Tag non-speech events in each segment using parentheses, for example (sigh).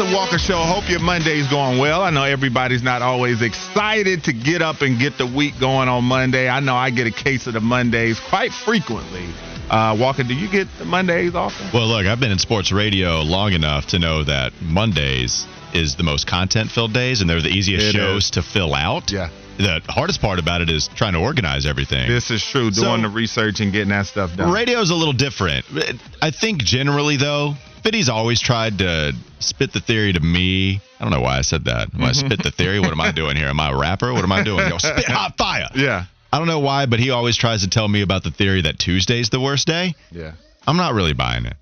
Is Walker Show. Hope your Monday's going well. I know everybody's not always excited to get up and get the week going on Monday. I know I get a case of the Mondays quite frequently. Uh, Walker, do you get the Mondays often? Well, look, I've been in sports radio long enough to know that Mondays is the most content filled days and they're the easiest It shows is. to fill out. Yeah. The hardest part about it is trying to organize everything. This is true. So- Doing the research and getting that stuff done. Radio's a little different. I think generally, though, Fitty's always tried to spit the theory to me. I don't know why I said that. When I mm-hmm. spit the theory, what am I doing here? Am I a rapper? What am I doing? Yo, spit (laughs) hot fire. Yeah. I don't know why, but he always tries to tell me about the theory that Tuesday's the worst day. Yeah. I'm not really buying it.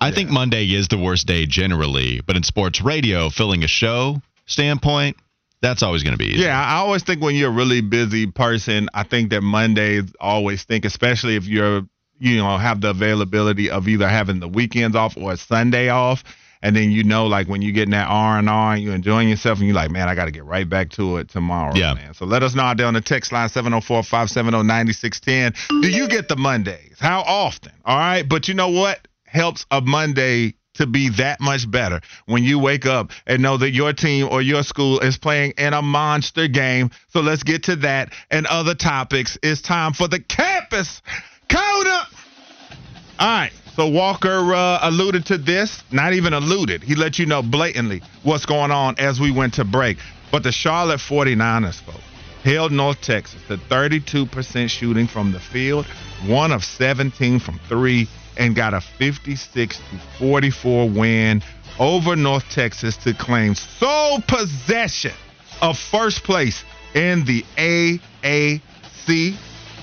I think Monday is the worst day generally, but in sports radio, filling a show standpoint, that's always going to be easy. Yeah, I always think when you're a really busy person, I think that Mondays always think, especially if you're, you know, have the availability of either having the weekends off or a Sunday off, and then you know, like when you get in that R and R and you're enjoying yourself, and you're like, man, I got to get right back to it tomorrow. Yeah. man. So let us know out there on the text line 704-570-9610. Do you get the Mondays? How often? All right, but you know what helps a Monday to be that much better when you wake up and know that your team or your school is playing in a monster game. So let's get to that and other topics. It's time for the campus. All right. So Walker uh, alluded to this, not even alluded. He let you know blatantly what's going on as we went to break. But the Charlotte 49ers, folks, held North Texas to 32% shooting from the field, one of 17 from three, and got a 56 to 44 win over North Texas to claim sole possession of first place in the AAC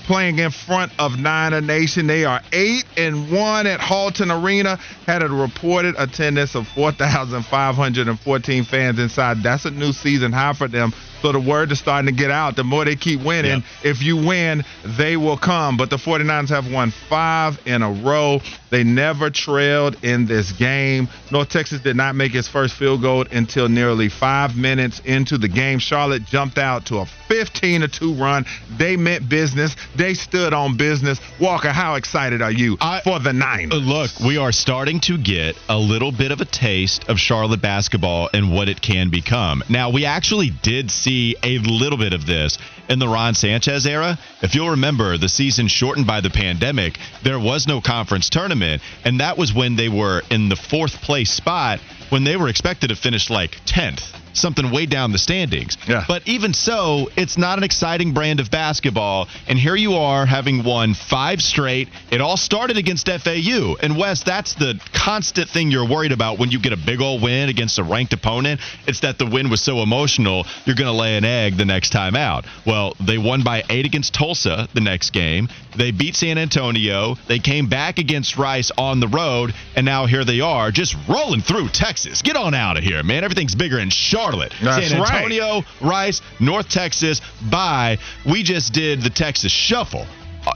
playing in front of Niner Nation. They are eight and one at Halton Arena. Had a reported attendance of 4,514 fans inside. That's a new season high for them. So the word is starting to get out. The more they keep winning, if you win, they will come. But the 49ers have won five in a row. They never trailed in this game. North Texas did not make its first field goal until nearly five minutes into the game. Charlotte jumped out to a 15 to 2 run. They meant business. They stood on business. Walker, how excited are you I- for the Niners? Look, we are starting to get a little bit of a taste of Charlotte basketball and what it can become. Now, we actually did see a little bit of this in the Ron Sanchez era. If you'll remember, the season shortened by the pandemic, there was no conference tournament, and that was when they were in the fourth place spot when they were expected to finish like 10th. Something way down the standings. Yeah. But even so, it's not an exciting brand of basketball. And here you are having won five straight. It all started against FAU. And Wes, that's the constant thing you're worried about when you get a big old win against a ranked opponent. It's that the win was so emotional, you're going to lay an egg the next time out. Well, they won by eight against Tulsa the next game. They beat San Antonio. They came back against Rice on the road. And now here they are just rolling through Texas. Get on out of here, man. Everything's bigger in Charlotte. That's San right. Antonio, Rice, North Texas. Bye. We just did the Texas Shuffle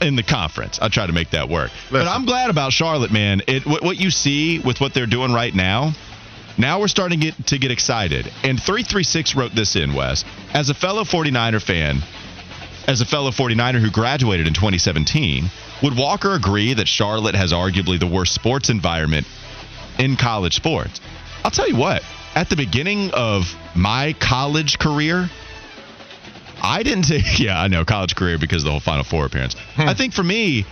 in the conference. I try to make that work. But I'm glad about Charlotte, man. It what, what you see with what they're doing right now. Now we're starting to get, to get excited. And 336 wrote this in, Wes. As a fellow 49er fan, as a fellow 49er who graduated in 2017, would Walker agree that Charlotte has arguably the worst sports environment in college sports? I'll tell you what, at the beginning of my college career, I didn't (laughs) take, yeah, I know, college career because of the whole Final Four appearance. Hmm. I think for me,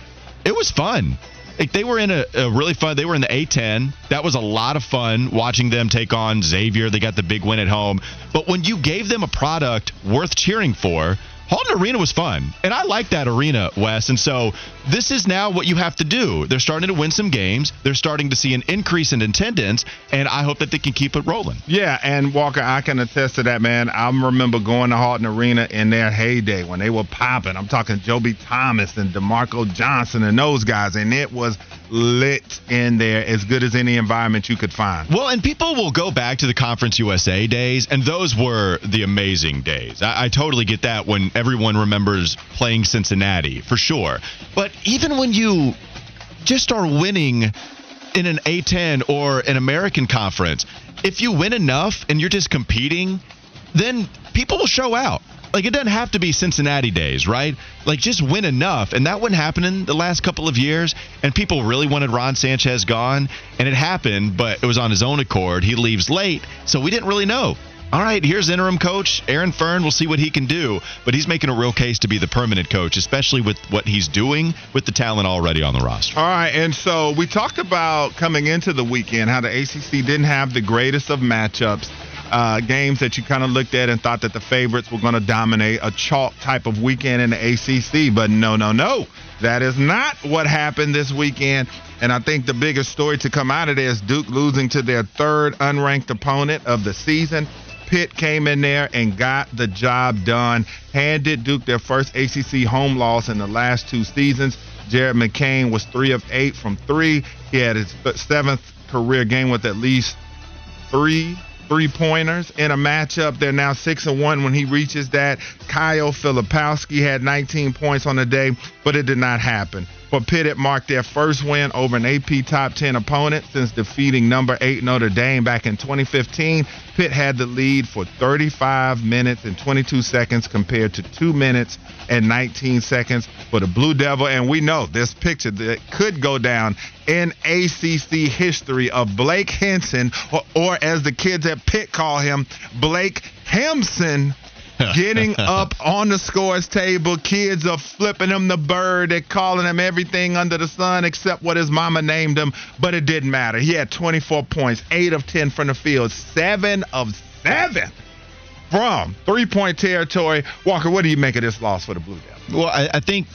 it was fun. Like they were in a, a really fun. They were in the A10. That was a lot of fun watching them take on Xavier. They got the big win at home. But when you gave them a product worth cheering for, Halton Arena was fun, and I like that arena, Wes. And so this is now what you have to do. They're starting to win some games. They're starting to see an increase in attendance, and I hope that they can keep it rolling. Yeah, and Walker, I can attest to that, man. I remember going to Halton Arena in their heyday when they were popping. I'm talking Jobey Thomas and DeMarco Johnson and those guys, and it was lit in there as good as any environment you could find. Well, and people will go back to the Conference USA days, and those were the amazing days. I, I totally get that when everyone remembers playing Cincinnati, for sure. But even when you just are winning in an A10 or an American conference, if you win enough and you're just competing, then people will show out. Like it doesn't have to be Cincinnati days, right? Like just win enough, and that wouldn't happen in the last couple of years. And people really wanted Ron Sanchez gone, and it happened, but it was on his own accord. He leaves late, so we didn't really know. All right, here's interim coach Aaron Fearne. We'll see what he can do, but he's making a real case to be the permanent coach, especially with what he's doing with the talent already on the roster. All right, and so we talked about coming into the weekend how the ACC didn't have the greatest of matchups uh, games that you kind of looked at and thought that the favorites were going to dominate a chalk type of weekend in the ACC. But no, no, no. That is not what happened this weekend. And I think the biggest story to come out of there is Duke losing to their third unranked opponent of the season. Pitt came in there and got the job done, handed Duke their first ACC home loss in the last two seasons. Jared McCain was three of eight from three. He had his seventh career game with at least three three pointers in a matchup. They're now six and one when he reaches that. Kyle Filipowski had 19 points on the day, but it did not happen. For Pitt, it marked their first win over an AP top 10 opponent since defeating number 8 Notre Dame back in 2015. Pitt had the lead for 35 minutes and 22 seconds compared to 2 minutes and 19 seconds for the Blue Devil. And we know this picture that could go down in ACC history of Blake Hinson, or, or as the kids at Pitt call him, Blake Hemson (laughs) getting up on the scores table. Kids are flipping him the bird. They're calling him everything under the sun except what his mama named him, but it didn't matter. He had 24 points, 8 of 10 from the field, 7 of 7 from three point territory. Walker, what do you make of this loss for the Blue Devils? Well, I, I think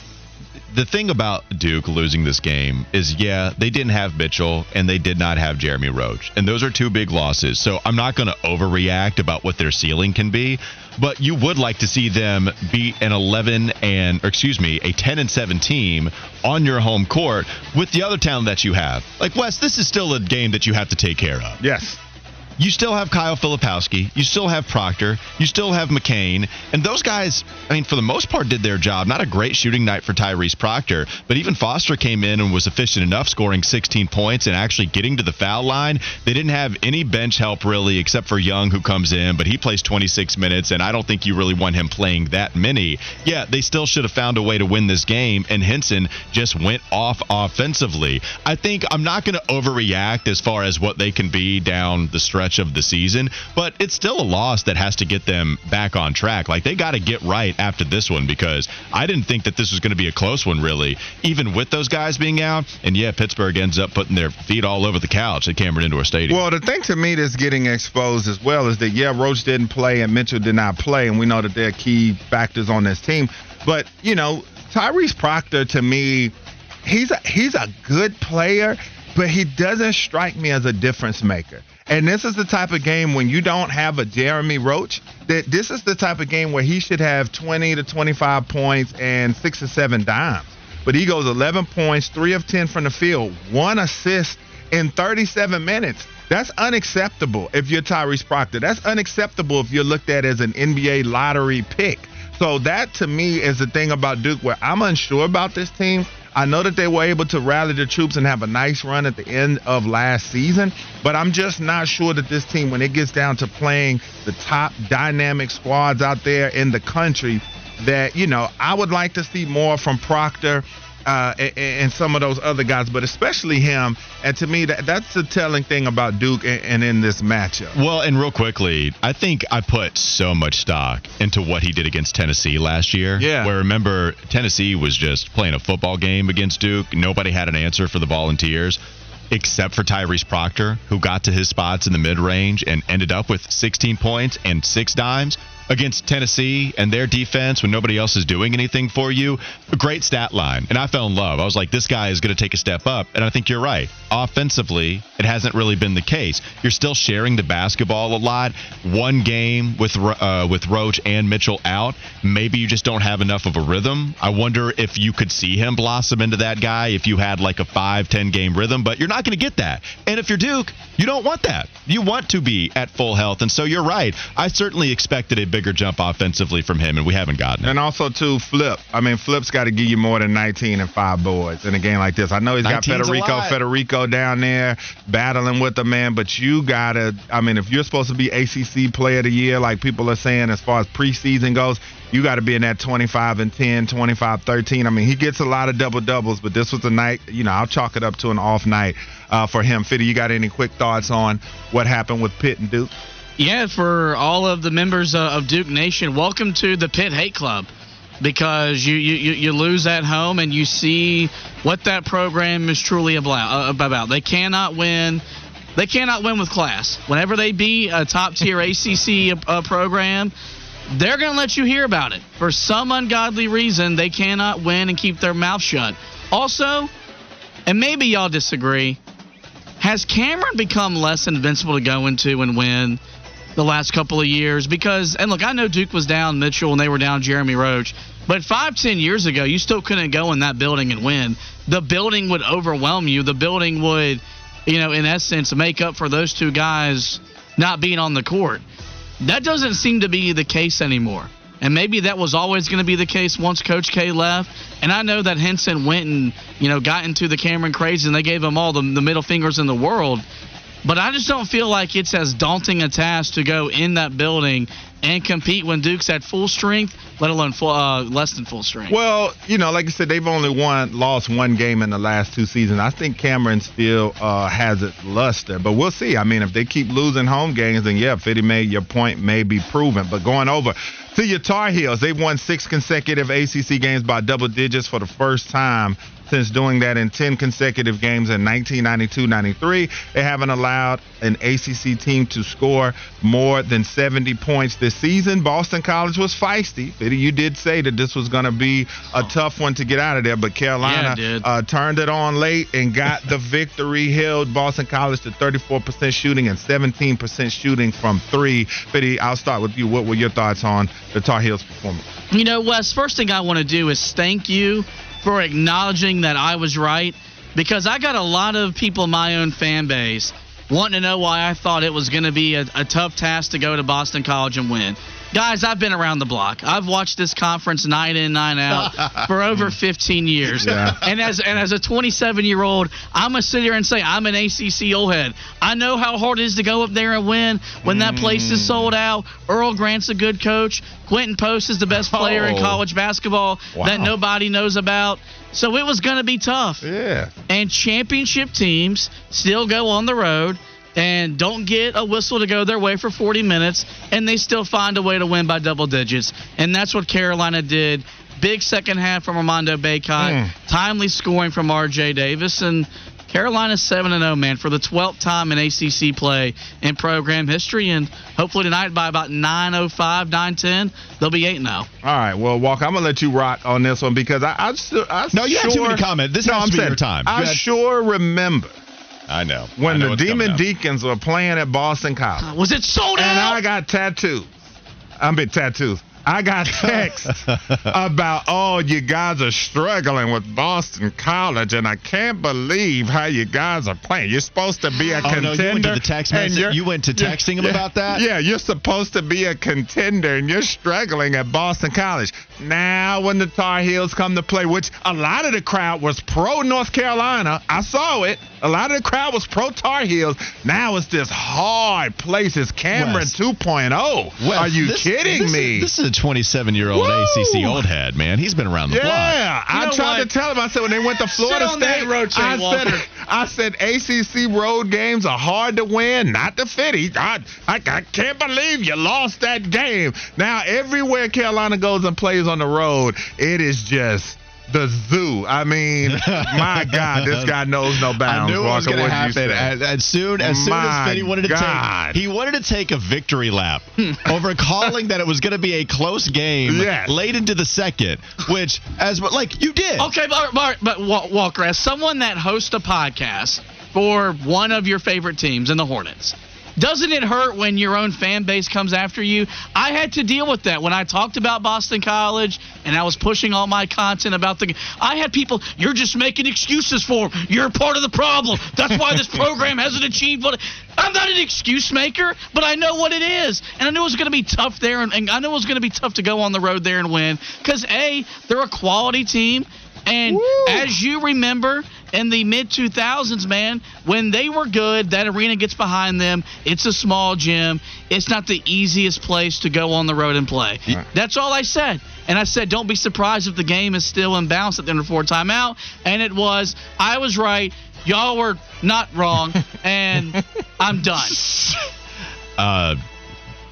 the thing about Duke losing this game is, yeah, they didn't have Mitchell and they did not have Jeremy Roach. And those are two big losses. So I'm not going to overreact about what their ceiling can be. But you would like to see them beat an 11 and, or excuse me, a 10 and 7 team on your home court with the other talent that you have. Like, Wes, this is still a game that you have to take care of. Yes you still have Kyle Filipowski, you still have Proctor, you still have McCain, and those guys, I mean, for the most part, did their job. Not a great shooting night for Tyrese Proctor, but even Foster came in and was efficient enough, scoring 16 points and actually getting to the foul line. They didn't have any bench help really, except for Young, who comes in, but he plays 26 minutes, and I don't think you really want him playing that many. Yeah, they still should have found a way to win this game, and Hinson just went off offensively. I think I'm not going to overreact as far as what they can be down the stretch stretch of the season, but it's still a loss that has to get them back on track. Like they got to get right after this one because I didn't think that this was going to be a close one, really, even with those guys being out. And yeah, Pittsburgh ends up putting their feet all over the couch at Cameron Indoor Stadium. Well, the thing to me that's getting exposed as well is that, yeah, Roach didn't play and Mitchell did not play, and we know that they're key factors on this team. But, you know, Tyrese Proctor, to me, he's a, he's a good player, but he doesn't strike me as a difference maker. And this is the type of game when you don't have a Jeremy Roach, that this is the type of game where he should have 20 to 25 points and six or seven dimes. But he goes 11 points, three of 10 from the field, one assist in 37 minutes. That's unacceptable if you're Tyrese Proctor. That's unacceptable if you're looked at as an NBA lottery pick. So that to me is the thing about Duke where I'm unsure about this team. I know that they were able to rally the troops and have a nice run at the end of last season, but I'm just not sure that this team, when it gets down to playing the top dynamic squads out there in the country, that, you know, I would like to see more from Proctor uh, and, and, some of those other guys, but especially him. And to me, that, that's the telling thing about Duke and, and, in this matchup. Well, and real quickly, I think I put so much stock into what he did against Tennessee last year. Yeah. Where remember, Tennessee was just playing a football game against Duke. Nobody had an answer for the Volunteers except for Tyrese Proctor, who got to his spots in the mid range and ended up with 16 points and six dimes. Against Tennessee and their defense when nobody else is doing anything for you. A great stat line. And I fell in love. I was like, this guy is going to take a step up. And I think you're right. Offensively, it hasn't really been the case. You're still sharing the basketball a lot. One game with uh, with Roach and Mitchell out, maybe you just don't have enough of a rhythm. I wonder if you could see him blossom into that guy if you had like a five, ten game rhythm, but you're not going to get that. And if you're Duke, you don't want that. You want to be at full health. And so you're right. I certainly expected a bigger jump offensively from him, and we haven't gotten it. And also, too, Flip. I mean, Flip's got to give you more than 19 and five boards in a game like this. I know he's got Federiko. Federiko down there battling with the man, but you got to, I mean, if you're supposed to be ACC player of the year, like people are saying as far as preseason goes, you got to be in that 25 and 10, 25 13. I mean, he gets a lot of double doubles, but this was a night, you know, I'll chalk it up to an off night uh, for him. Fitty, you got any quick thoughts on what happened with Pitt and Duke? Yeah, for all of the members uh, of Duke Nation, welcome to the Pitt Hate Club because you, you, you lose at home and you see what that program is truly about. Uh, about. They cannot win. They cannot win with class. Whenever they beat a top tier ACC (laughs) uh, program, they're going to let you hear about it. For some ungodly reason, they cannot win and keep their mouth shut. Also, and maybe y'all disagree, has Cameron become less invincible to go into and win the last couple of years? Because, and look, I know Duke was down Mitchell and they were down Jeremy Roach, but five, ten years ago, you still couldn't go in that building and win. The building would overwhelm you. The building would, you know, in essence, make up for those two guys not being on the court. That doesn't seem to be the case anymore. And maybe that was always going to be the case once Coach K left. And I know that Hinson went and, you know, got into the Cameron craze and they gave him all the, the middle fingers in the world. But I just don't feel like it's as daunting a task to go in that building and compete when Duke's at full strength, let alone full, uh, less than full strength. Well, you know, like I said, they've only won, lost one game in the last two seasons. I think Cameron still uh, has its luster, but we'll see. I mean, if they keep losing home games, then yeah, Fitty may your point may be proven. But going over to your Tar Heels, they've won six consecutive ACC games by double digits for the first time since doing that in 10 consecutive games in 1992-93. They haven't allowed an ACC team to score more than 70 points this season. Boston College was feisty. You did say that this was going to be a tough one to get out of there, but Carolina Yeah, uh, turned it on late and got the (laughs) victory. Held Boston College to 34% shooting and 17% shooting from three. Fitty, I'll start with you. What were your thoughts on the Tar Heels performance? You know, Wes, first thing I want to do is thank you for acknowledging that I was right because I got a lot of people in my own fan base wanting to know why I thought it was going to be a, a tough task to go to Boston College and win. Guys, I've been around the block. I've watched this conference night in, night out (laughs) for over 15 years. Yeah. And as and as a 27 year old, I'm gonna sit here and say I'm an ACC old head. I know how hard it is to go up there and win when that place is mm. sold out. Earl Grant's a good coach. Quinten Post is the best oh. player in Oh. college basketball that nobody knows about. So it was gonna be tough. Yeah. And championship teams still go on the road and don't get a whistle to go their way for 40 minutes, and they still find a way to win by double digits. And that's what Carolina did. Big second half from Armando Bacot, hmm. timely scoring from R.J. Davis, and Carolina's 7 0, man, for the 12th time in ACC play in program history. And hopefully tonight by about 9.05, 9.10, they'll be 8 0. All right, well, Walker, I'm gonna let you rock on this one because I, I, su- I No, you sure, had too many comments. This no, has I'm to be saying, your time. I sure remember I know. when I know the Demon. Deacons were playing at Boston College, uh, Was it sold out? and? I got tattoos. I'm big tattoos. I got (laughs) text about, oh, you guys are struggling with Boston College, and I can't believe how you guys are playing. You're supposed to be a Oh, no, contender. you went to the text message- you're- went to yeah, texting him yeah, about that? Yeah, you're supposed to be a contender, and you're struggling at Boston College. Now, when the Tar Heels come to play, which a lot of the crowd was pro North Carolina, I saw it. A lot of the crowd was pro Tar Heels. Now it's this hard place. It's Cameron Wes. 2.0. Wes, Are you this- kidding this me? Is, this is a 27 year old ACC old head, man. He's been around the block. Yeah, I tried what? to tell him. I said when they went to Florida on that, State, I said, I said ACC road games are hard to win, not to fit. He- I, I, I can't believe you lost that game. Now everywhere Carolina goes and plays on the road, it is just the zoo. I mean, (laughs) my God, this guy knows no bounds. I knew it was going to happen. As, as soon as soon My as Fitty wanted to God. take he wanted to take a victory lap (laughs) hmm. over calling that it was going to be a close game Yes. late into the second, which as like you did. Okay, but, but, but Walker, as someone that hosts a podcast for one of your favorite teams in the Hornets, doesn't it hurt when your own fan base comes after you? I had to deal with that when I talked about Boston College and I was pushing all my content about the. I had people, you're just making excuses for 'em. You're part of the problem. That's why this (laughs) program hasn't achieved what. I'm not an excuse maker, but I know what it is, and I knew it was going to be tough there, and, and I knew it was going to be tough to go on the road there and win. Because a, they're a quality team. And as you remember, in the mid 2000s, man, when they were good, that arena gets behind them. It's a small gym. It's not the easiest place to go on the road and play. That's all I said. And I said, don't be surprised if the game is still in imbalanced at the end of four timeout. And it was. I was right. Y'all were not wrong. (laughs) and I'm done. Uh,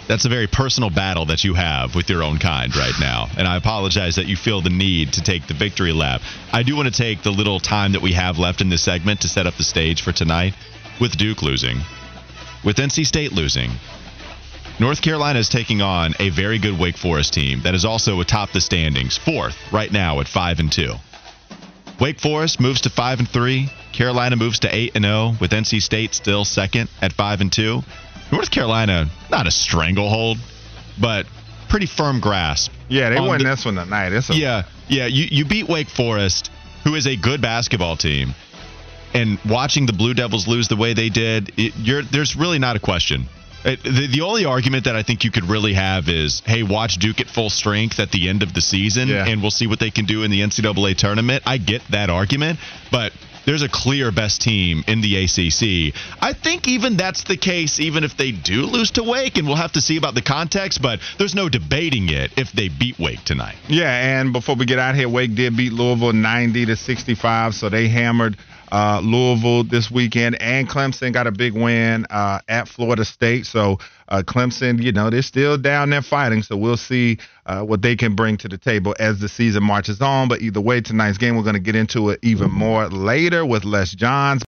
that's a very personal battle that you have with your own kind right now. And I apologize that you feel the need to take the victory lap. I do want to take the little time that we have left in this segment to set up the stage for tonight with Duke losing, with NC State losing. North Carolina is taking on a very good Wake Forest team that is also atop the standings, fourth right now at 5 and 2. Wake Forest moves to 5 and 3. Carolina moves to 8 and 0 with NC State still second at 5 and 2. North Carolina not a stranglehold, but pretty firm grasp. yeah, they on won the- this one tonight. It's a, Yeah, yeah, you you beat Wake Forest, who is a good basketball team. And watching the Blue Devils lose the way they did, it, you're, there's really not a question. It, the, the only argument that I think you could really have is, hey, watch Duke at full strength at the end of the season, Yeah. and we'll see what they can do in the NCAA tournament. I get that argument, but there's a clear best team in the ACC. I think even that's the case, even if they do lose to Wake, and we'll have to see about the context, but there's no debating it if they beat Wake tonight. Yeah, and before we get out here, Wake did beat Louisville 90 to 65, so they hammered uh, Louisville this weekend, and Clemson got a big win uh, at Florida State. So uh, Clemson, you know, they're still down there fighting. So we'll see uh, what they can bring to the table as the season marches on. But either way, tonight's game, we're going to get into it even more later with Les Johns.